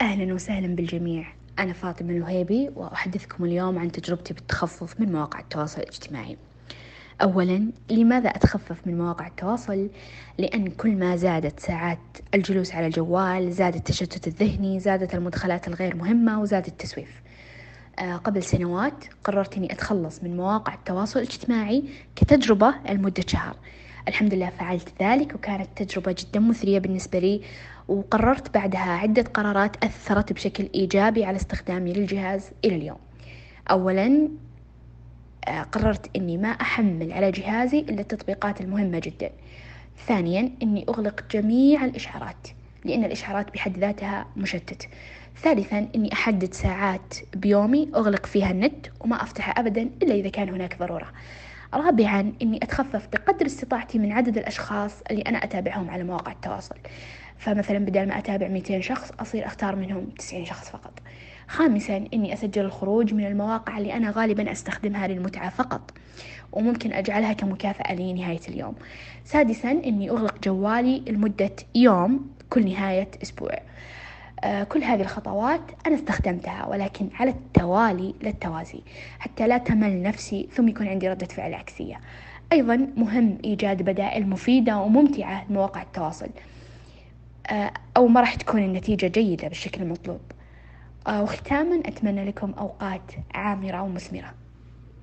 أهلا وسهلا بالجميع. أنا فاطمة الوهيبي وأحدثكم اليوم عن تجربتي بالتخفف من مواقع التواصل الاجتماعي. أولا لماذا أتخفف من مواقع التواصل؟ لأن كل ما زادت ساعات الجلوس على الجوال زاد التشتت الذهني زادت المدخلات الغير مهمة وزاد التسويف. آه، قبل سنوات قررت أني أتخلص من مواقع التواصل الاجتماعي كتجربة لمدة شهر. الحمد لله فعلت ذلك وكانت تجربة جدا مثرية بالنسبة لي وقررت بعدها عدة قرارات أثرت بشكل إيجابي على استخدامي للجهاز إلى اليوم. أولا آه، قررت أني ما أحمل على جهازي إلا التطبيقات المهمة جدا. ثانيا أني أغلق جميع الإشعارات لأن الإشعارات بحد ذاتها مشتت. ثالثا أني أحدد ساعات بيومي أغلق فيها النت وما أفتحه أبدا إلا إذا كان هناك ضرورة. رابعا أني أتخفف بقدر استطاعتي من عدد الأشخاص اللي أنا أتابعهم على مواقع التواصل. فمثلا بدل ما أتابع 200 شخص أصير أختار منهم 90 شخص فقط. خامسا أني أسجل الخروج من المواقع اللي أنا غالبا أستخدمها للمتعة فقط وممكن أجعلها كمكافأة لنهاية اليوم. سادسا أني أغلق جوالي لمدة يوم كل نهاية أسبوع. كل هذه الخطوات أنا استخدمتها ولكن على التوالي للتوازي حتى لا تمل نفسي ثم يكون عندي ردة فعل عكسية. أيضا مهم إيجاد بدائل مفيدة وممتعة لمواقع التواصل آه، أو ما راح تكون النتيجة جيدة بالشكل المطلوب. آه، وختاما أتمنى لكم أوقات عامرة ومثمرة.